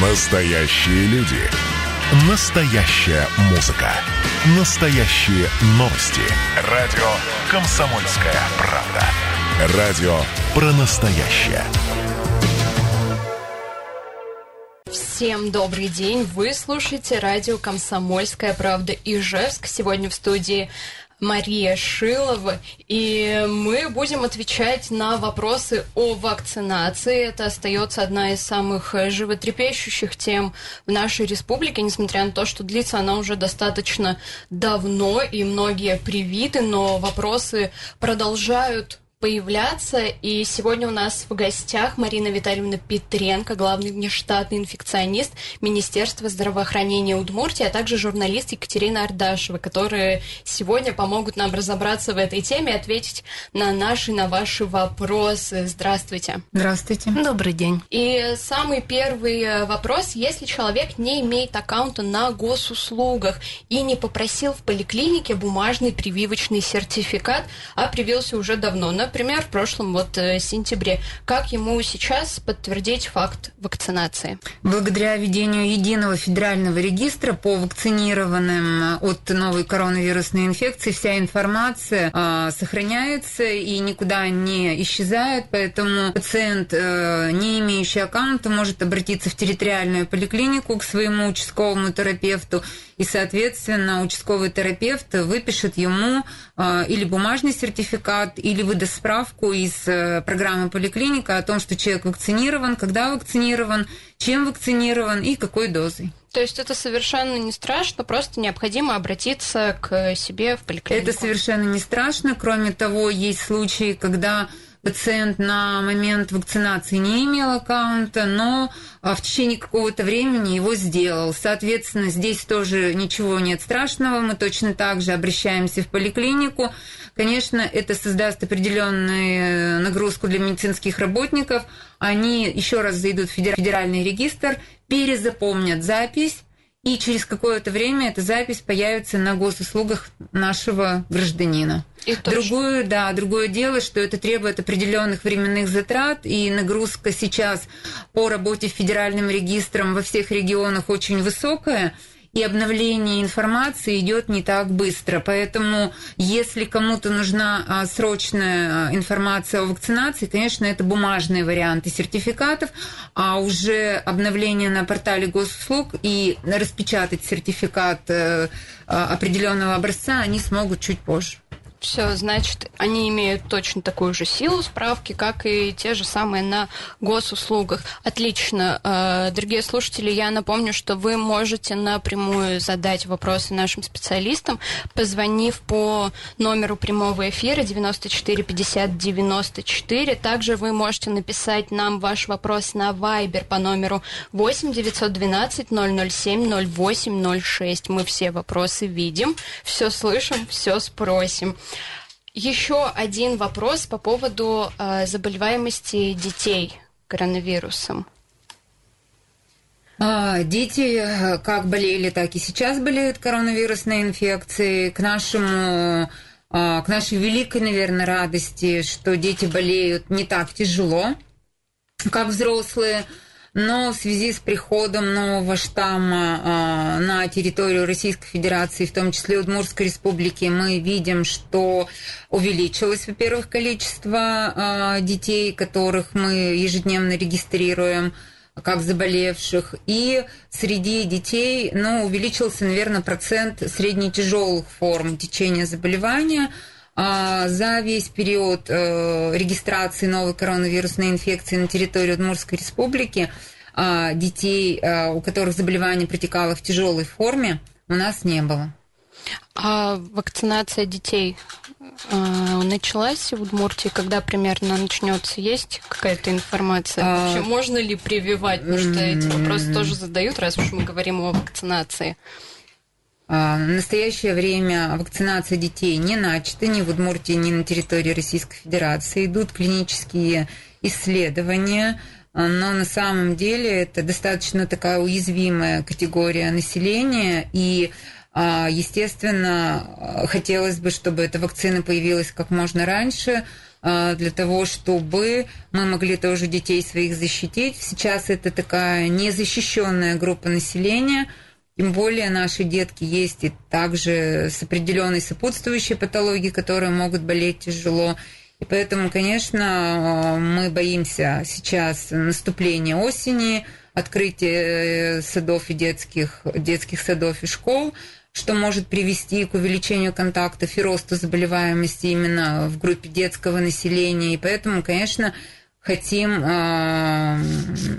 Настоящие люди. Настоящая музыка. Настоящие новости. Радио «Комсомольская правда». Радио про настоящее. Всем добрый день! Вы слушаете радио «Комсомольская правда» Ижевск. Сегодня в студии Мария Шилова, и мы будем отвечать на вопросы о вакцинации. Это остается одна из самых животрепещущих тем в нашей республике, несмотря на то, что длится она уже достаточно давно, и многие привиты, но вопросы продолжают появляться. И сегодня у нас в гостях Марина Витальевна Петренко, главный внештатный инфекционист Министерства здравоохранения Удмуртии, а также журналист Екатерина Ардашева, которые сегодня помогут нам разобраться в этой теме и ответить на наши, на ваши вопросы. Здравствуйте. Здравствуйте. Добрый день. И самый первый вопрос. Если человек не имеет аккаунта на госуслугах и не попросил в поликлинике бумажный прививочный сертификат, а привился уже давно, например, в прошлом вот э, сентябре. Как ему сейчас подтвердить факт вакцинации? Благодаря введению единого федерального регистра по вакцинированным от новой коронавирусной инфекции вся информация э, сохраняется и никуда не исчезает, поэтому пациент, э, не имеющий аккаунта, может обратиться в территориальную поликлинику к своему участковому терапевту, и, соответственно, участковый терапевт выпишет ему э, или бумажный сертификат, или выдаст справку из э, программы поликлиника о том, что человек вакцинирован, когда вакцинирован, чем вакцинирован и какой дозой. То есть это совершенно не страшно, просто необходимо обратиться к себе в поликлинику. Это совершенно не страшно. Кроме того, есть случаи, когда пациент на момент вакцинации не имел аккаунта, но а, в течение какого-то времени его сделал. Соответственно, здесь тоже ничего нет страшного. Мы точно так же обращаемся в поликлинику. Конечно, это создаст определенную нагрузку для медицинских работников. Они еще раз зайдут в федеральный регистр, перезапомнят запись, и через какое-то время эта запись появится на госуслугах нашего гражданина. И другое, да, другое дело, что это требует определенных временных затрат, и нагрузка сейчас по работе федеральным регистром во всех регионах очень высокая и обновление информации идет не так быстро. Поэтому, если кому-то нужна а, срочная а, информация о вакцинации, конечно, это бумажные варианты сертификатов, а уже обновление на портале госуслуг и распечатать сертификат э, а, определенного образца они смогут чуть позже. Все, значит, они имеют точно такую же силу справки, как и те же самые на госуслугах. Отлично. Э, дорогие слушатели, я напомню, что вы можете напрямую задать вопросы нашим специалистам, позвонив по номеру прямого эфира 94 50 94. Также вы можете написать нам ваш вопрос на Viber по номеру 8 912 007 08 06. Мы все вопросы видим, все слышим, все спросим. Еще один вопрос по поводу э, заболеваемости детей коронавирусом. А, дети э, как болели, так и сейчас болеют коронавирусной инфекцией. К нашему а, к нашей великой, наверное, радости, что дети болеют не так тяжело, как взрослые но в связи с приходом нового штамма э, на территорию Российской Федерации, в том числе Удмуртской Республики, мы видим, что увеличилось, во-первых, количество э, детей, которых мы ежедневно регистрируем как заболевших, и среди детей ну, увеличился, наверное, процент средне-тяжелых форм течения заболевания – за весь период э, регистрации новой коронавирусной инфекции на территории Удмуртской республики а, детей, э, у которых заболевание протекало в тяжелой форме, у нас не было. А вакцинация детей э, началась в Удмуртии, когда примерно начнется? Есть какая-то информация? А... Вообще, можно ли прививать? Потому что эти вопросы тоже задают, раз уж мы говорим о вакцинации. А, в настоящее время вакцинация детей не начата ни в Удмуртии, ни на территории Российской Федерации. Идут клинические исследования, а, но на самом деле это достаточно такая уязвимая категория населения, и а, Естественно, хотелось бы, чтобы эта вакцина появилась как можно раньше, для того, чтобы мы могли тоже детей своих защитить. Сейчас это такая незащищенная группа населения, тем более наши детки есть и также с определенной сопутствующей патологией, которые могут болеть тяжело. И поэтому, конечно, мы боимся сейчас наступления осени, открытия садов и детских, детских садов и школ, что может привести к увеличению контактов и росту заболеваемости именно в группе детского населения. И поэтому, конечно, хотим э,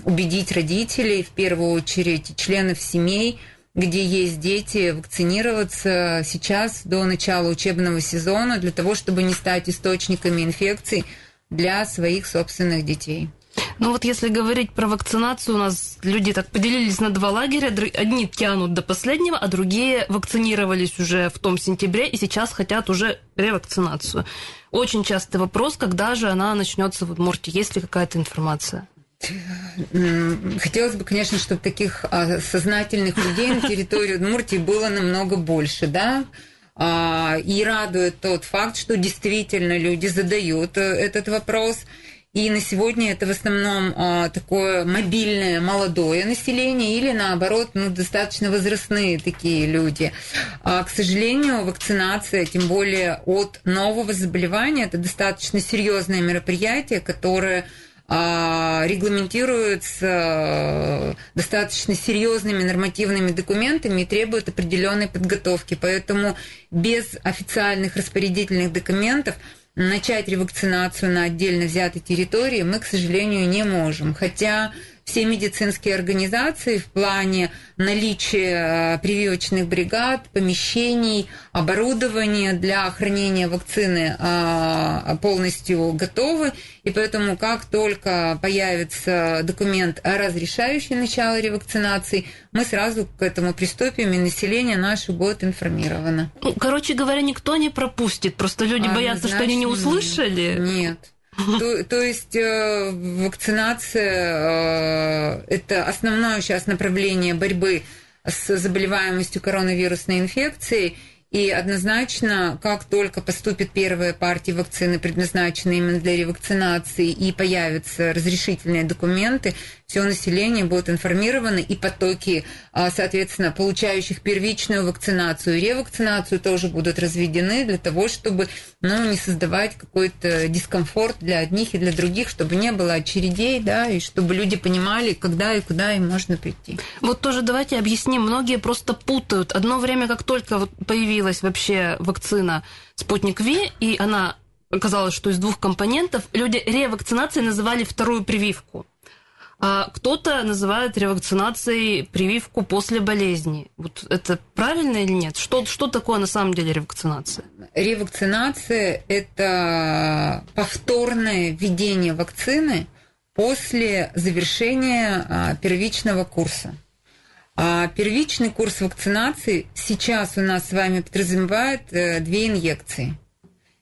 убедить родителей, в первую очередь членов семей, где есть дети, вакцинироваться сейчас до начала учебного сезона для того, чтобы не стать источниками инфекций для своих собственных детей. Ну вот если говорить про вакцинацию, у нас люди так поделились на два лагеря. Одни тянут до последнего, а другие вакцинировались уже в том сентябре и сейчас хотят уже ревакцинацию. Очень частый вопрос, когда же она начнется в Удмуртии. Есть ли какая-то информация? Хотелось бы, конечно, чтобы таких а, сознательных людей на территории Удмуртии было намного больше, да, а, и радует тот факт, что действительно люди задают э, этот вопрос. И на сегодня это в основном а, такое мобильное молодое население или наоборот ну, достаточно возрастные такие люди. А, к сожалению, вакцинация, тем более от нового заболевания, это достаточно серьезное мероприятие, которое регламентируется э, достаточно серьезными нормативными документами и требует определенной подготовки. Поэтому без официальных распорядительных документов начать ревакцинацию на отдельно взятой территории мы, к сожалению, не можем. Хотя все медицинские организации в плане наличия э, прививочных бригад, помещений, оборудования для хранения вакцины э, полностью готовы. И поэтому, как только появится документ, разрешающий начало ревакцинации, мы сразу к этому приступим, и население наше будет информировано. Ну, короче говоря, никто не пропустит. Просто люди а, боятся, что они не услышали. Нет. То, есть э, вакцинация э, это основное сейчас направление борьбы с заболеваемостью коронавирусной инфекцией. И однозначно, как только поступит первая партия вакцины, предназначенная именно для ревакцинации, и появятся разрешительные документы, все население будет информировано, и потоки, а, соответственно, получающих первичную вакцинацию и ревакцинацию тоже будут разведены для того, чтобы ну, не создавать какой-то дискомфорт для одних и для других, чтобы не было очередей, да, и чтобы люди понимали, когда и куда им можно прийти. Вот тоже давайте объясним. Многие просто путают. Одно время, как только вот появилась появилась вообще вакцина «Спутник Ви», и она оказалось, что из двух компонентов люди ревакцинацией называли вторую прививку. А кто-то называет ревакцинацией прививку после болезни. Вот это правильно или нет? Что, что такое на самом деле ревакцинация? Ревакцинация – это повторное введение вакцины после завершения а, первичного курса. А первичный курс вакцинации сейчас у нас с вами подразумевает э, две инъекции.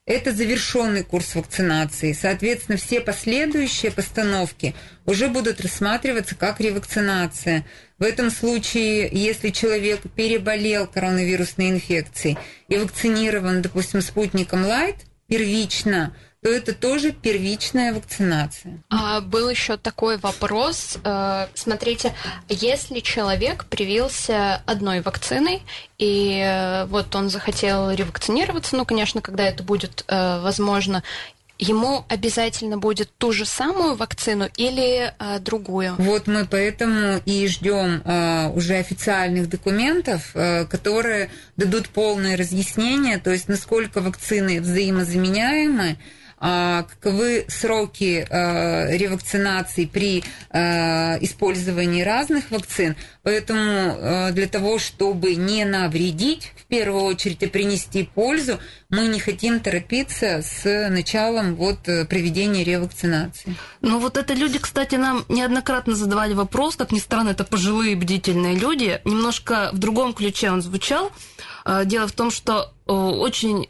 Это завершенный курс вакцинации. Соответственно, все последующие постановки уже будут рассматриваться как ревакцинация. В этом случае, если человек переболел коронавирусной инфекцией и вакцинирован, допустим, спутником Лайт первично – то это тоже первичная вакцинация. А, был еще такой вопрос. Э, смотрите, если человек привился одной вакциной, и э, вот он захотел ревакцинироваться, ну, конечно, когда это будет э, возможно, ему обязательно будет ту же самую вакцину или а, другую? Вот мы поэтому и ждем а, уже официальных документов, а, которые дадут полное разъяснение, то есть насколько вакцины взаимозаменяемы, каковы сроки а, ревакцинации при а, использовании разных вакцин. Поэтому для того, чтобы не навредить, в первую очередь, а принести пользу, мы не хотим торопиться с началом вот проведения ревакцинации. Ну вот это люди, кстати, нам неоднократно задавали вопрос, как ни странно, это пожилые бдительные люди. Немножко в другом ключе он звучал. Дело в том, что очень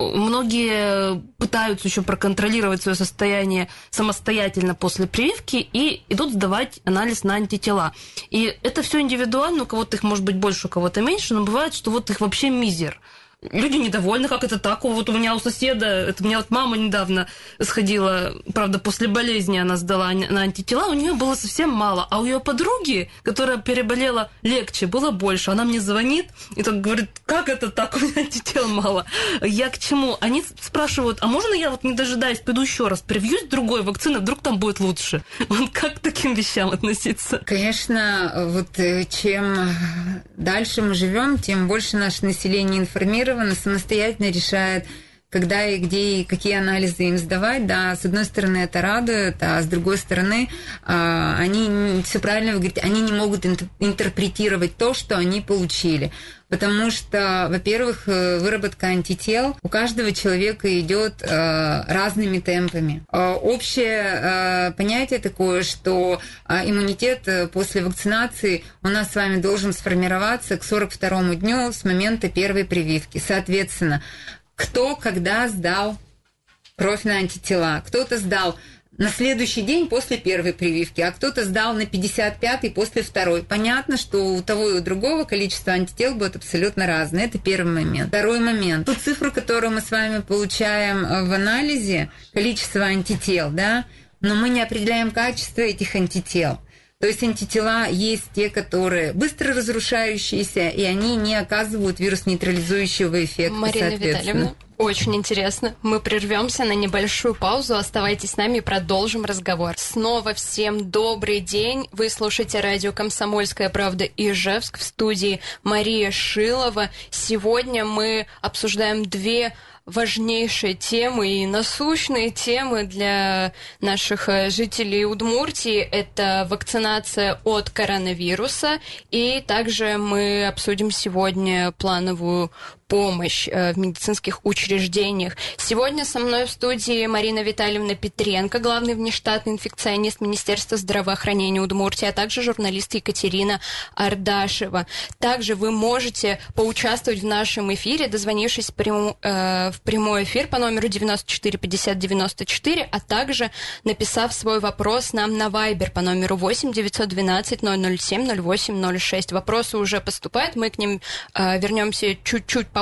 многие пытаются еще проконтролировать свое состояние самостоятельно после прививки и идут сдавать анализ на антитела. И это все индивидуально, у кого-то их может быть больше, у кого-то меньше, но бывает, что вот их вообще мизер. Люди недовольны, как это так. Вот у меня у соседа, это у меня вот мама недавно сходила, правда, после болезни она сдала на антитела, у нее было совсем мало, а у ее подруги, которая переболела легче, было больше. Она мне звонит и так говорит, как это так, у меня антител мало. Я к чему? Они спрашивают, а можно я вот не дожидаясь, пойду еще раз, привьюсь другой вакцины, вдруг там будет лучше? Он как к таким вещам относиться? Конечно, вот э, чем дальше мы живем, тем больше наше население информировано, самостоятельно решает, когда и где и какие анализы им сдавать, да, с одной стороны это радует, а с другой стороны а, они, все правильно вы говорите, они не могут интерпретировать то, что они получили. Потому что, во-первых, э, выработка антител у каждого человека идет э, разными темпами. Э, общее понятие такое, что иммунитет после вакцинации у нас с вами должен сформироваться к 42 дню с момента первой прививки. Соответственно, кто когда сдал кровь на антитела. Кто-то сдал на следующий день после первой прививки, а кто-то сдал на 55-й после второй. Понятно, что у того и у другого количество антител будет абсолютно разное. Это первый момент. Второй момент. Ту цифру, которую мы с вами получаем э, в анализе, количество антител, да, но мы не определяем качество этих антител. То есть антитела есть те, которые быстро разрушающиеся, и они не оказывают вирус-нейтрализующего эффекта, Марина Витальевна, очень интересно. Мы прервемся на небольшую паузу. Оставайтесь с нами и продолжим разговор. Снова всем добрый день. Вы слушаете радио «Комсомольская правда» Ижевск в студии Мария Шилова. Сегодня мы обсуждаем две важнейшие темы и насущные темы для наших э, жителей Удмуртии. Это вакцинация от коронавируса. И также мы обсудим сегодня плановую помощь э, в медицинских учреждениях. Сегодня со мной в студии Марина Витальевна Петренко, главный внештатный инфекционист Министерства здравоохранения Удмуртии, а также журналист Екатерина Ардашева. Также вы можете поучаствовать в нашем эфире, дозвонившись прям, э, в прямой эфир по номеру 94 50 94, а также написав свой вопрос нам на Viber по номеру 8 912 007 08 06. Вопросы уже поступают, мы к ним э, вернемся чуть-чуть попозже,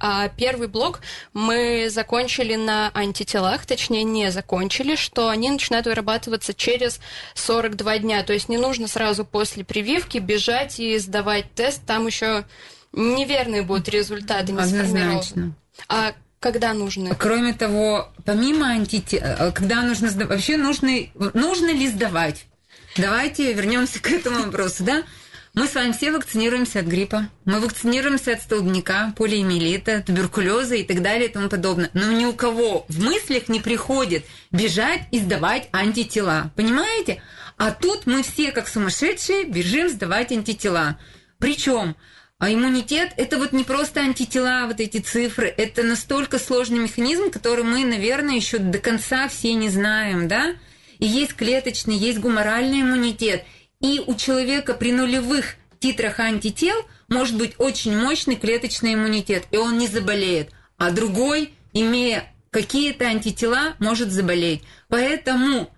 а первый блок мы закончили на антителах, точнее не закончили, что они начинают вырабатываться через 42 дня, то есть не нужно сразу после прививки бежать и сдавать тест, там еще неверные будут результаты, не Однозначно. А когда нужны? Кроме того, помимо антител, э, когда нужно сдавать, вообще нужно, нужно ли сдавать? Давайте вернемся к этому вопросу, да? Мы с вами все вакцинируемся от гриппа, мы вакцинируемся от столбняка, полиэмилита, туберкулеза и так далее и тому подобное. Но ни у кого в мыслях не приходит бежать и сдавать антитела. Понимаете? А тут мы все, как сумасшедшие, бежим сдавать антитела. Причем а иммунитет – это вот не просто антитела, вот эти цифры, это настолько сложный механизм, который мы, наверное, еще до конца все не знаем, да? И есть клеточный, есть гуморальный иммунитет – и у человека при нулевых титрах антител может быть очень мощный клеточный иммунитет, и он не заболеет. А другой, имея какие-то антитела, может заболеть. Поэтому,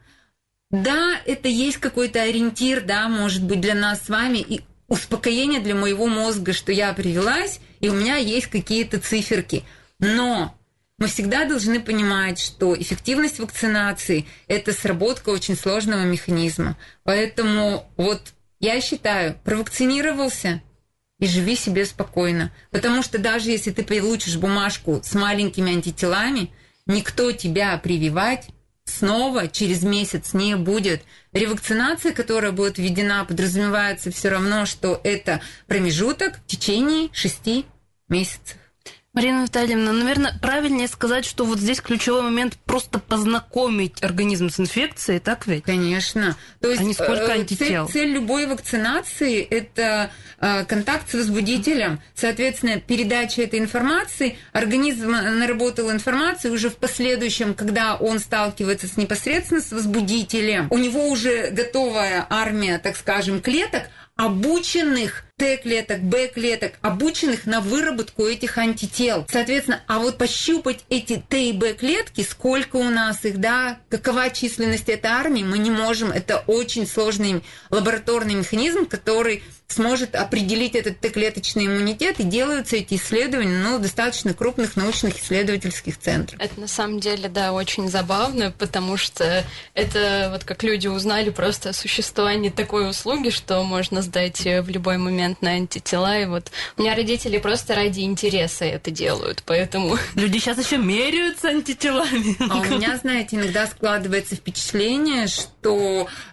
да, это есть какой-то ориентир, да, может быть, для нас с вами, и успокоение для моего мозга, что я привелась, и у меня есть какие-то циферки. Но мы всегда должны понимать, что эффективность вакцинации – это сработка очень сложного механизма. Поэтому вот я считаю, провакцинировался и живи себе спокойно. Потому что даже если ты получишь бумажку с маленькими антителами, никто тебя прививать снова через месяц не будет. Ревакцинация, которая будет введена, подразумевается все равно, что это промежуток в течение шести месяцев. Марина Витальевна, наверное, правильнее сказать, что вот здесь ключевой момент просто познакомить организм с инфекцией, так ведь? Конечно. То есть, а не сколько э, антител. Цель, цель любой вакцинации – это э, контакт с возбудителем. Соответственно, передача этой информации, организм наработал информацию уже в последующем, когда он сталкивается с непосредственно с возбудителем, у него уже готовая армия, так скажем, клеток, обученных Т-клеток, Б-клеток, обученных на выработку этих антител. Соответственно, а вот пощупать эти Т и Б-клетки, сколько у нас их, да, какова численность этой армии, мы не можем. Это очень сложный лабораторный механизм, который сможет определить этот Т-клеточный иммунитет, и делаются эти исследования ну, в достаточно крупных научных исследовательских центрах. Это на самом деле, да, очень забавно, потому что это вот как люди узнали просто о существовании такой услуги, что можно сдать в любой момент на антитела, и вот у меня родители просто ради интереса это делают, поэтому... Люди сейчас еще меряются антителами. А у меня, знаете, иногда складывается впечатление, что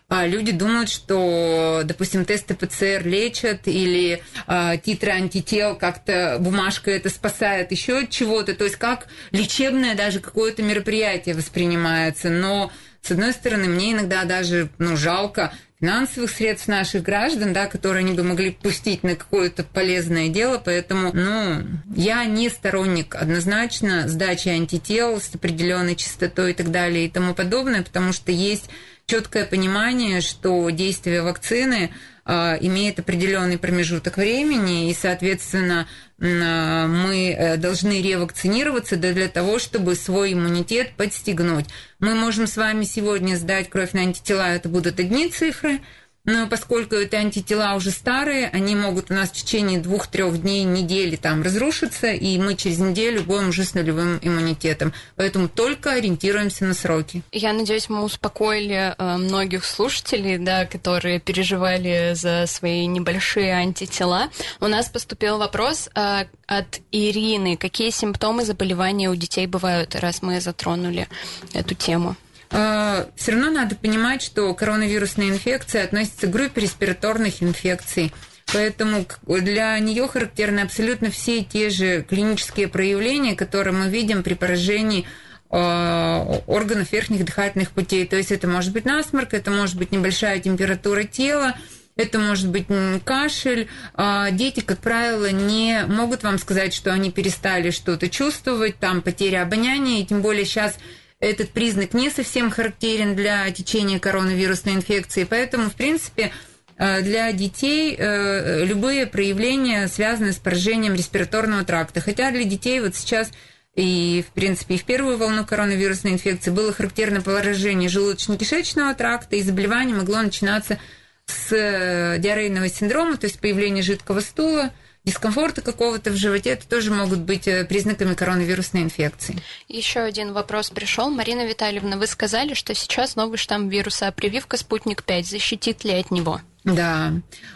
а, люди думают, что, допустим, тесты ПЦР лечат или а, титры антител как-то бумажка это спасает еще от чего-то. То есть как лечебное даже какое-то мероприятие воспринимается. Но с одной стороны, мне иногда даже ну, жалко финансовых средств наших граждан, да, которые они бы могли пустить на какое-то полезное дело, поэтому, ну, я не сторонник однозначно сдачи антител с определенной частотой и так далее и тому подобное, потому что есть четкое понимание, что действие вакцины а, имеет определенный промежуток времени, и, соответственно, а, мы э, должны ревакцинироваться для того, чтобы свой иммунитет подстегнуть. Мы можем с вами сегодня сдать кровь на антитела, это будут одни цифры – но поскольку это антитела уже старые, они могут у нас в течение двух-трех дней, недели там разрушиться, и мы через неделю будем уже с нулевым иммунитетом. Поэтому только ориентируемся на сроки. Я надеюсь, мы успокоили э, многих слушателей, да, которые переживали за свои небольшие антитела. У нас поступил вопрос э, от Ирины. Какие симптомы заболевания у детей бывают, раз мы затронули эту тему? А, все равно надо понимать, что коронавирусная инфекция относится к группе респираторных инфекций. Поэтому для нее характерны абсолютно все те же клинические проявления, которые мы видим при поражении а, органов верхних дыхательных путей. То есть это может быть насморк, это может быть небольшая температура тела, это может быть кашель. А, дети, как правило, не могут вам сказать, что они перестали что-то чувствовать, там потеря обоняния, и тем более сейчас этот признак не совсем характерен для течения коронавирусной инфекции, поэтому, в принципе, э, для детей э, любые проявления связаны с поражением респираторного тракта. Хотя для детей вот сейчас и, в принципе, и в первую волну коронавирусной инфекции было характерно поражение желудочно-кишечного тракта, и заболевание могло начинаться с э, диарейного синдрома, то есть появление жидкого стула – дискомфорта какого-то в животе, это тоже могут быть э, признаками коронавирусной инфекции. Еще один вопрос пришел. Марина Витальевна, вы сказали, что сейчас новый штамм вируса, а прививка «Спутник-5» защитит ли от него? Да.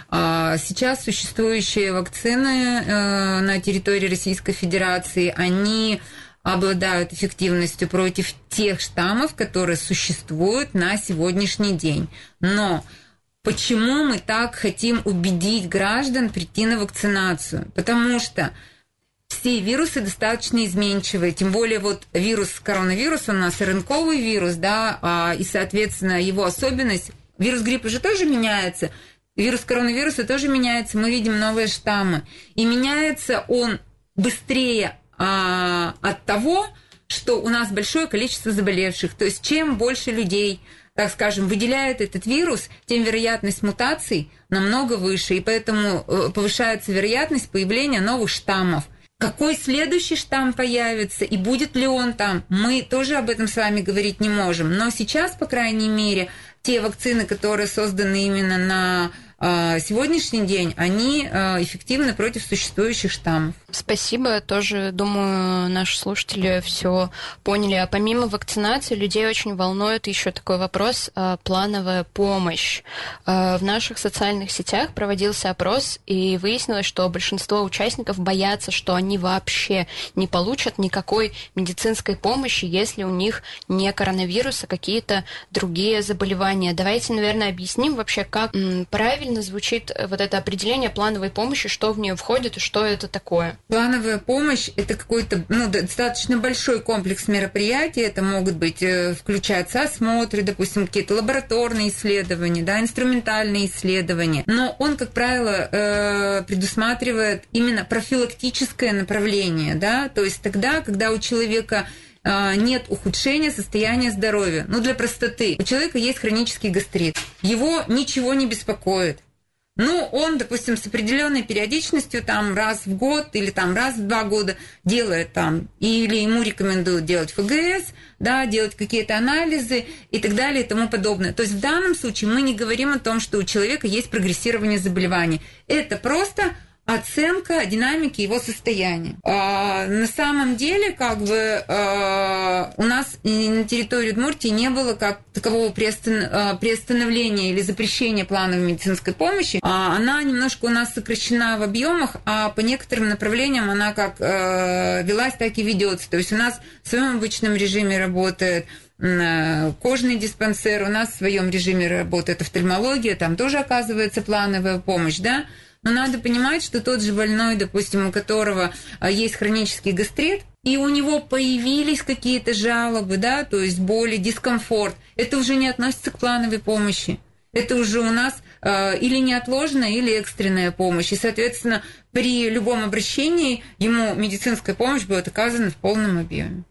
А, сейчас существующие вакцины э, на территории Российской Федерации, они обладают эффективностью против тех штаммов, которые существуют на сегодняшний день. Но Почему мы так хотим убедить граждан прийти на вакцинацию? Потому что все вирусы достаточно изменчивые, тем более вот вирус коронавируса у нас рынковый вирус, да, а, и, соответственно, его особенность, вирус гриппа же тоже меняется, вирус коронавируса тоже меняется, мы видим новые штаммы, и меняется он быстрее а, от того, что у нас большое количество заболевших, то есть чем больше людей так скажем, выделяет этот вирус, тем вероятность мутаций намного выше, и поэтому э, повышается вероятность появления новых штаммов. Какой следующий штамм появится и будет ли он там, мы тоже об этом с вами говорить не можем. Но сейчас, по крайней мере, те вакцины, которые созданы именно на сегодняшний день они а, эффективны против существующих штаммов. Спасибо. Тоже, думаю, наши слушатели все поняли. А помимо вакцинации, людей очень волнует еще такой вопрос а, – плановая помощь. В наших социальных сетях проводился опрос, и выяснилось, что большинство участников боятся, что они вообще не получат никакой медицинской помощи, если у них не коронавирус, а какие-то другие заболевания. Давайте, наверное, объясним вообще, как правильно правильно звучит э, вот это определение плановой помощи, что в нее входит и что это такое? Плановая помощь – это какой-то ну, достаточно большой комплекс мероприятий. Это могут быть э, включаться осмотры, допустим, какие-то лабораторные исследования, да, инструментальные исследования. Но он, как правило, э, предусматривает именно профилактическое направление, да, то есть тогда, когда у человека нет ухудшения состояния здоровья. Ну, для простоты. У человека есть хронический гастрит. Его ничего не беспокоит. Ну, он, допустим, с определенной периодичностью, там, раз в год или там раз в два года делает там, или ему рекомендуют делать ФГС, да, делать какие-то анализы и так далее и тому подобное. То есть в данном случае мы не говорим о том, что у человека есть прогрессирование заболеваний. Это просто оценка динамики его состояния. А, на самом деле, как бы а, у нас на территории Удмуртии не было как такового приостан, а, приостановления или запрещения плановой медицинской помощи. А, она немножко у нас сокращена в объемах, а по некоторым направлениям она как а, велась, так и ведется. То есть у нас в своем обычном режиме работает кожный диспансер, у нас в своем режиме работает офтальмология, там тоже оказывается плановая помощь, да, но надо понимать, что тот же больной, допустим, у которого а, есть хронический гастрит, и у него появились какие-то жалобы, да, то есть боли, дискомфорт, это уже не относится к плановой помощи. Это уже у нас э, или неотложная, или экстренная помощь. И, соответственно, при любом обращении ему медицинская помощь будет оказана в полном объеме.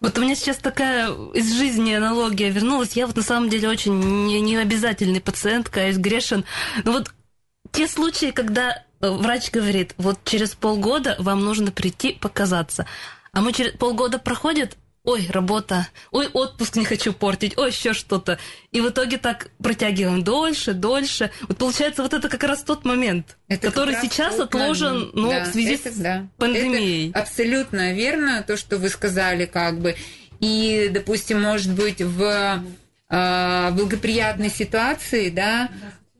Вот у меня сейчас такая из жизни аналогия вернулась. Я вот на самом деле очень не, не обязательный пациент, каюсь, грешен. Но вот те случаи, когда э, врач говорит, вот через полгода вам нужно прийти показаться, а мы через полгода проходит, ой, работа, ой, отпуск не хочу портить, ой, еще что-то. И в итоге так протягиваем дольше, дольше. Вот получается, вот это как раз тот момент, это который сейчас отложен ну, да, в связи это, с да. пандемией. Это абсолютно верно, то, что вы сказали, как бы. И, допустим, может быть, в э, благоприятной ситуации, да,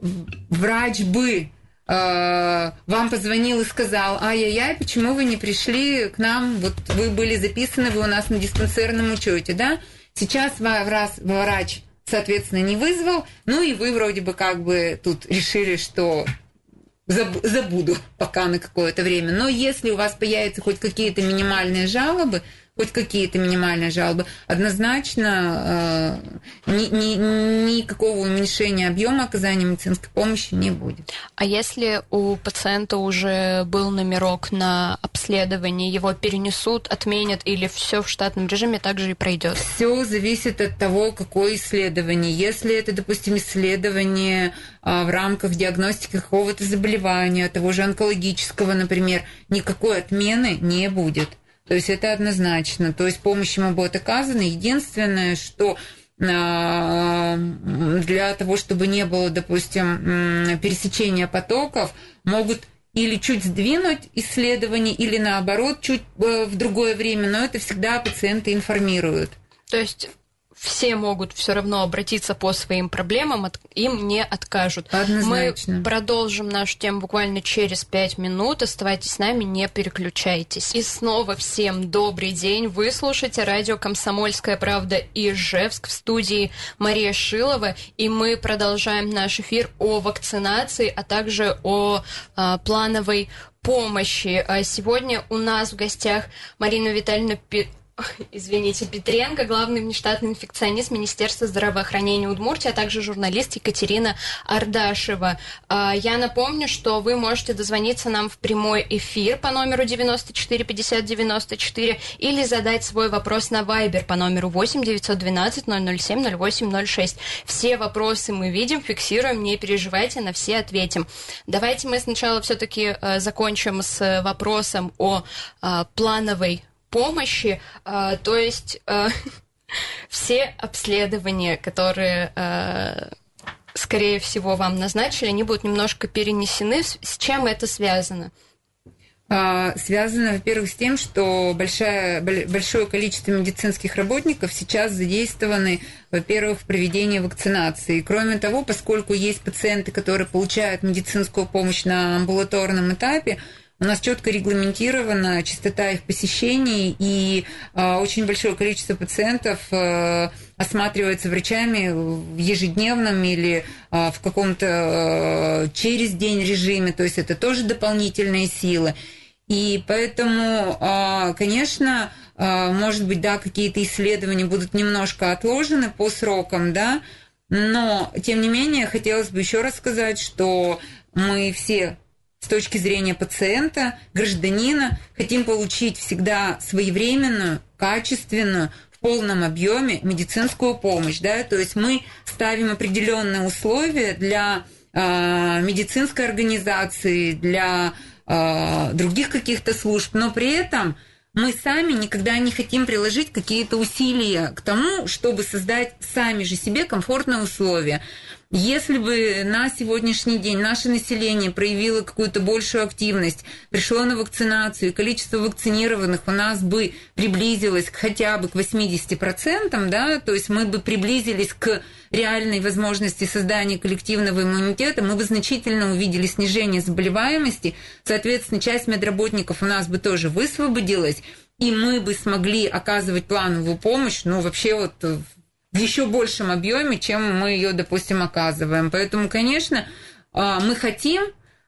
врач бы э, вам позвонил и сказал, ай-яй-яй, почему вы не пришли к нам, вот вы были записаны, вы у нас на диспансерном учете, да? Сейчас раз врач, соответственно, не вызвал, ну и вы вроде бы как бы тут решили, что забуду пока на какое-то время. Но если у вас появятся хоть какие-то минимальные жалобы, хоть какие-то минимальные жалобы, однозначно э, ни, ни, никакого уменьшения объема оказания медицинской помощи не будет. А если у пациента уже был номерок на обследование, его перенесут, отменят или все в штатном режиме также и пройдет? Все зависит от того, какое исследование. Если это, допустим, исследование а, в рамках диагностики какого-то заболевания, того же онкологического, например, никакой отмены не будет. То есть это однозначно. То есть помощь ему будет оказана. Единственное, что а, для того, чтобы не было, допустим, пересечения потоков, могут или чуть сдвинуть исследование, или наоборот, чуть э, в другое время, но это всегда пациенты информируют. То есть все могут все равно обратиться по своим проблемам, им не откажут. Однозначно. Мы продолжим нашу тему буквально через пять минут. Оставайтесь с нами, не переключайтесь. И снова всем добрый день. Вы слушаете радио «Комсомольская правда» Ижевск в студии Мария Шилова. И мы продолжаем наш эфир о вакцинации, а также о а, плановой помощи. А сегодня у нас в гостях Марина Витальевна извините, Петренко, главный внештатный инфекционист Министерства здравоохранения Удмуртии, а также журналист Екатерина Ардашева. А, я напомню, что вы можете дозвониться нам в прямой эфир по номеру 94 50 94 или задать свой вопрос на Viber по номеру 8 912 007 08 06. Все вопросы мы видим, фиксируем, не переживайте, на все ответим. Давайте мы сначала все-таки э, закончим с вопросом о э, плановой помощи, а, то есть а, все обследования, которые а, скорее всего, вам назначили, они будут немножко перенесены. С чем это связано? Связано, во-первых, с тем, что большое, большое количество медицинских работников сейчас задействованы, во-первых, в проведении вакцинации. Кроме того, поскольку есть пациенты, которые получают медицинскую помощь на амбулаторном этапе, у нас четко регламентирована частота их посещений, и э, очень большое количество пациентов э, осматривается врачами в ежедневном или э, в каком-то э, через день режиме, то есть это тоже дополнительные силы. И поэтому, конечно, может быть, да, какие-то исследования будут немножко отложены по срокам, да, но, тем не менее, хотелось бы еще раз сказать, что мы все с точки зрения пациента, гражданина, хотим получить всегда своевременную, качественную, в полном объеме медицинскую помощь. Да? То есть мы ставим определенные условия для медицинской организации, для других каких-то служб, но при этом мы сами никогда не хотим приложить какие-то усилия к тому, чтобы создать сами же себе комфортные условия. Если бы на сегодняшний день наше население проявило какую-то большую активность, пришло на вакцинацию, и количество вакцинированных у нас бы приблизилось к хотя бы к 80%, да, то есть мы бы приблизились к реальной возможности создания коллективного иммунитета, мы бы значительно увидели снижение заболеваемости, соответственно, часть медработников у нас бы тоже высвободилась, и мы бы смогли оказывать плановую помощь, ну, вообще вот в еще большем объеме, чем мы ее, допустим, оказываем. Поэтому, конечно, а, мы хотим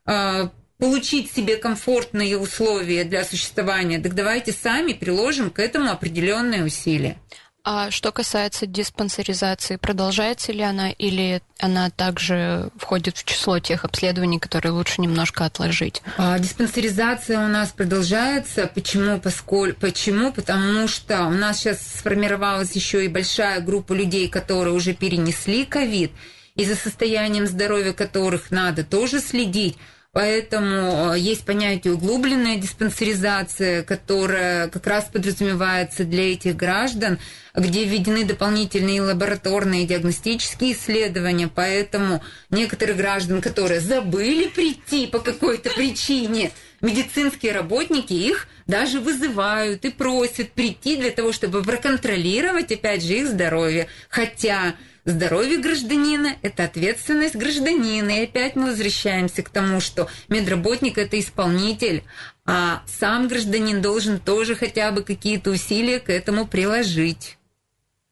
а, получить себе комфортные условия для существования, так давайте сами приложим к этому определенные усилия. А что касается диспансеризации, продолжается ли она или она также входит в число тех обследований, которые лучше немножко отложить? А, диспансеризация у нас продолжается. Почему? Поскольку, почему? Потому что у нас сейчас сформировалась еще и большая группа людей, которые уже перенесли ковид, и за состоянием здоровья которых надо тоже следить. Поэтому э, есть понятие углубленная диспансеризация, которая как раз подразумевается для этих граждан, где введены дополнительные лабораторные диагностические исследования. Поэтому некоторые граждан, которые забыли прийти по какой-то причине, медицинские работники их даже вызывают и просят прийти для того, чтобы проконтролировать, опять же, их здоровье. Хотя Здоровье гражданина – это ответственность гражданина. И опять мы возвращаемся к тому, что медработник – это исполнитель, а сам гражданин должен тоже хотя бы какие-то усилия к этому приложить.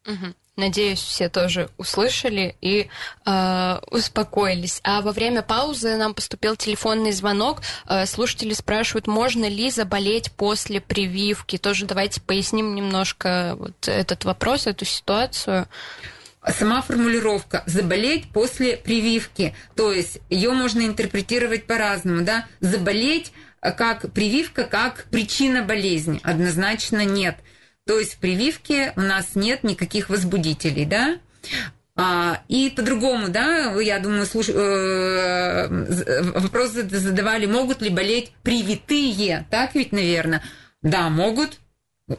Угу. Надеюсь, все тоже услышали и э, успокоились. А во время паузы нам поступил телефонный звонок. Э, слушатели спрашивают, можно ли заболеть после прививки. Тоже давайте поясним немножко вот этот вопрос, эту ситуацию сама формулировка «заболеть после прививки», то есть ее можно интерпретировать по-разному, да, заболеть как прививка, как причина болезни, однозначно нет. То есть в прививке у нас нет никаких возбудителей, да, а, и по-другому, да, я думаю, слуш... э, вопрос задавали, могут ли болеть привитые, так ведь, наверное? Да, могут,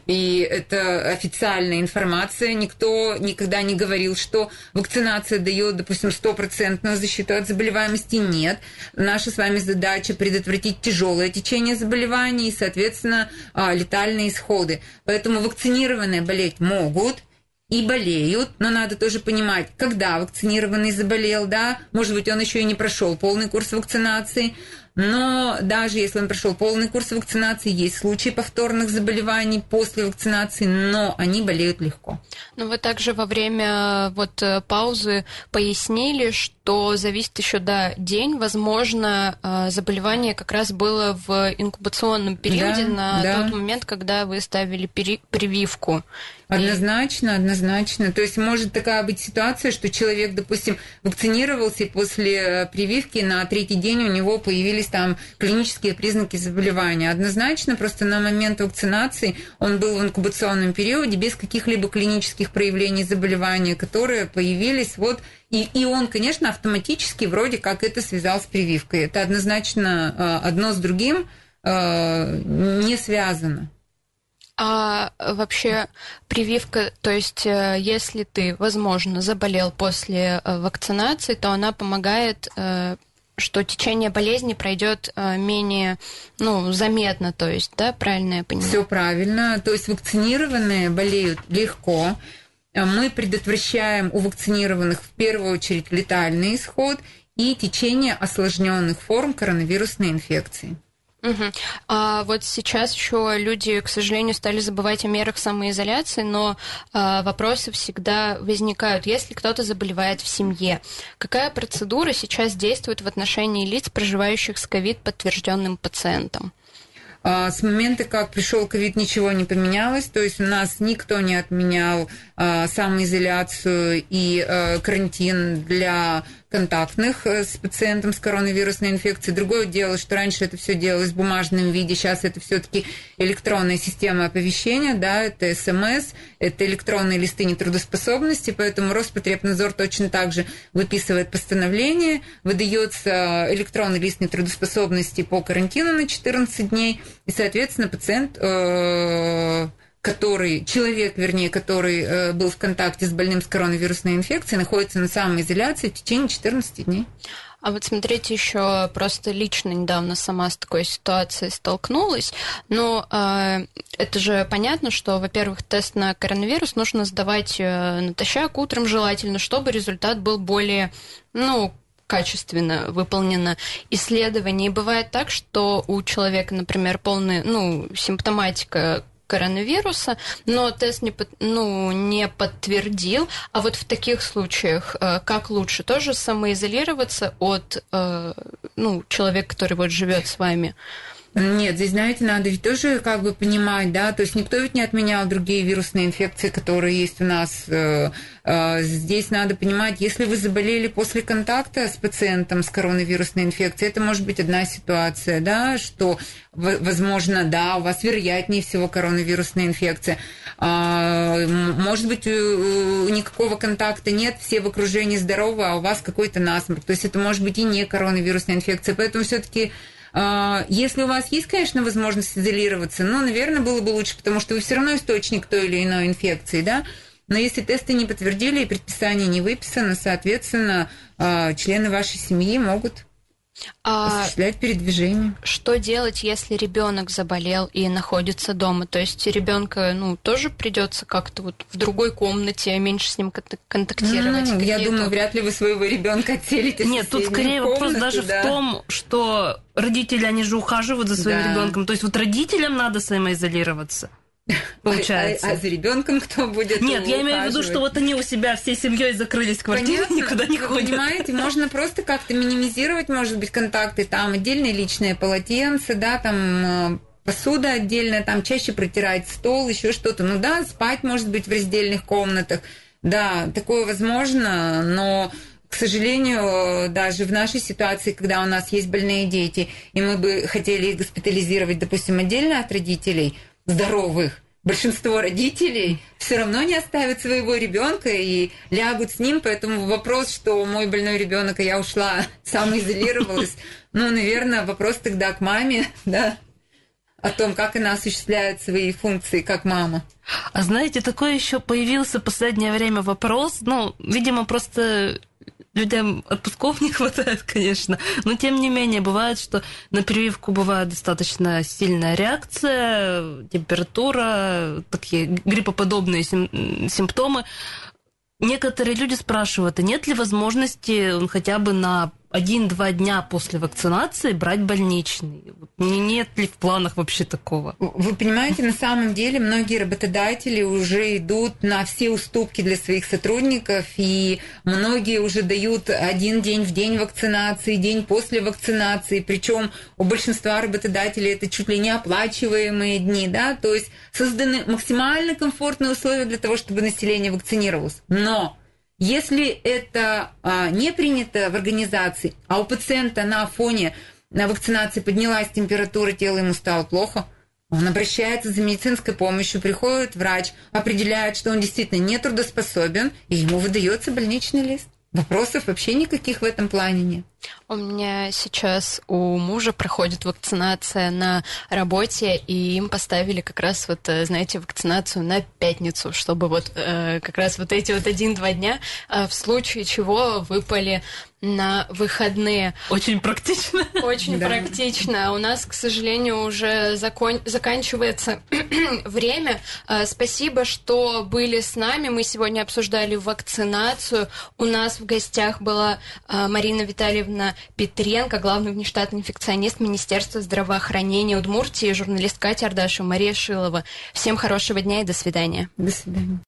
и это официальная информация. Никто никогда не говорил, что вакцинация дает, допустим, стопроцентную защиту от заболеваемости. Нет. Наша с вами задача предотвратить тяжелое течение заболеваний и, соответственно, а, летальные исходы. Поэтому вакцинированные болеть могут, и болеют, но надо тоже понимать, когда вакцинированный заболел, да, может быть, он еще и не прошел полный курс вакцинации, но даже если он прошел полный курс вакцинации, есть случаи повторных заболеваний после вакцинации, но они болеют легко. Ну, вы также во время вот э, паузы пояснили, что зависит еще до день. Возможно, э, заболевание как раз было в инкубационном периоде да, на да. тот момент, когда вы ставили прививку. Однозначно, однозначно. То есть может такая быть ситуация, что человек, допустим, вакцинировался, и после э, прививки на третий день у него появились там клинические признаки заболевания. Однозначно, просто на момент вакцинации он был в инкубационном периоде без каких-либо клинических проявлений заболевания, которые появились вот и, и он, конечно, автоматически вроде как это связал с прививкой. Это однозначно э, одно с другим э, не связано. А вообще прививка, то есть э, если ты, возможно, заболел после э, вакцинации, то она помогает э, что течение болезни пройдет менее ну, заметно, то есть, да, правильно я понимаю? Все правильно. То есть вакцинированные болеют легко. Мы предотвращаем у вакцинированных в первую очередь летальный исход и течение осложненных форм коронавирусной инфекции. Угу. А вот сейчас еще люди, к сожалению, стали забывать о мерах самоизоляции, но а, вопросы всегда возникают. Если кто-то заболевает в семье, какая процедура сейчас действует в отношении лиц, проживающих с ковид подтвержденным пациентом? А, с момента, как пришел ковид, ничего не поменялось. То есть у нас никто не отменял а, самоизоляцию и а, карантин для контактных э, с пациентом с коронавирусной инфекцией. Другое дело, что раньше это все делалось в бумажном виде, сейчас это все-таки электронная система оповещения, да, это СМС, это электронные листы нетрудоспособности, поэтому Роспотребнадзор точно так же выписывает постановление, выдается электронный лист нетрудоспособности по карантину на 14 дней, и, соответственно, пациент э, который, человек, вернее, который э, был в контакте с больным с коронавирусной инфекцией, находится на самоизоляции в течение 14 дней. А вот смотрите, еще просто лично недавно сама с такой ситуацией столкнулась. Но э, это же понятно, что, во-первых, тест на коронавирус нужно сдавать э, натощак утром желательно, чтобы результат был более, ну, качественно выполнено исследование. И бывает так, что у человека, например, полная, ну, симптоматика коронавируса, но тест не, ну, не подтвердил. А вот в таких случаях э, как лучше? Тоже самоизолироваться от э, ну, человека, который вот живет с вами? Нет, здесь, знаете, надо ведь тоже как бы понимать, да, то есть никто ведь не отменял другие вирусные инфекции, которые есть у нас. Э, э, здесь надо понимать, если вы заболели после контакта с пациентом с коронавирусной инфекцией, это может быть одна ситуация, да, что, возможно, да, у вас вероятнее всего коронавирусная инфекция. А, может быть, никакого контакта нет, все в окружении здоровы, а у вас какой-то насморк. То есть это может быть и не коронавирусная инфекция. Поэтому все-таки если у вас есть, конечно, возможность изолироваться, ну, наверное, было бы лучше, потому что вы все равно источник той или иной инфекции, да. Но если тесты не подтвердили и предписание не выписано, соответственно, а, члены вашей семьи могут а осуществлять передвижение. Что делать, если ребенок заболел и находится дома? То есть ребенка, ну, тоже придется как-то вот в другой комнате меньше с ним контактировать. Ну, я думаю, вряд ли вы своего ребенка отселите. Нет, тут скорее комнату, вопрос даже да. в том, что родители, они же ухаживают за своим да. ребенком. То есть вот родителям надо самоизолироваться. Получается. А, а, а за ребенком кто будет? Нет, я имею в виду, что вот они у себя всей семьей закрылись в квартире, Понятно? никуда не ходят. Понимаете, можно просто как-то минимизировать, может быть, контакты, там отдельные личные полотенца, да, там э, посуда отдельная, там чаще протирать стол, еще что-то. Ну да, спать, может быть, в раздельных комнатах. Да, такое возможно, но к сожалению, даже в нашей ситуации, когда у нас есть больные дети, и мы бы хотели их госпитализировать, допустим, отдельно от родителей, здоровых, большинство родителей все равно не оставят своего ребенка и лягут с ним, поэтому вопрос, что мой больной ребенок, и я ушла, самоизолировалась, ну, наверное, вопрос тогда к маме, да, о том, как она осуществляет свои функции как мама. А знаете, такой еще появился в последнее время вопрос, ну, видимо, просто людям отпусков не хватает, конечно. Но тем не менее, бывает, что на прививку бывает достаточно сильная реакция, температура, такие гриппоподобные симптомы. Некоторые люди спрашивают, а нет ли возможности хотя бы на один-два дня после вакцинации брать больничный. Нет ли в планах вообще такого? Вы понимаете, на самом деле многие работодатели уже идут на все уступки для своих сотрудников, и многие уже дают один день в день вакцинации, день после вакцинации, причем у большинства работодателей это чуть ли не оплачиваемые дни, да, то есть созданы максимально комфортные условия для того, чтобы население вакцинировалось. Но если это а, не принято в организации, а у пациента на фоне на вакцинации поднялась температура тела, ему стало плохо, он обращается за медицинской помощью, приходит врач, определяет, что он действительно не трудоспособен, и ему выдается больничный лист. Вопросов вообще никаких в этом плане нет. У меня сейчас у мужа проходит вакцинация на работе, и им поставили как раз вот, э, знаете, вакцинацию на пятницу, чтобы вот э, как раз вот эти вот один-два дня э, в случае чего выпали на выходные. Очень практично. Очень да. практично. У нас, к сожалению, уже закон... заканчивается время. Спасибо, что были с нами. Мы сегодня обсуждали вакцинацию. У нас в гостях была Марина Витальевна Петренко, главный внештатный инфекционист Министерства здравоохранения Удмуртии, журналист Катя Ардашева, Мария Шилова. Всем хорошего дня и до свидания. До свидания.